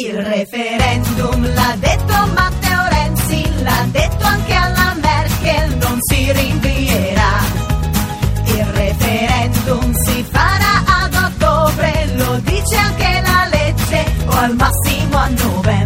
Il referendum l'ha detto Matteo Renzi, l'ha detto anche alla Merkel, non si rinvierà. Il referendum si farà ad ottobre, lo dice anche la legge, o al massimo a novembre.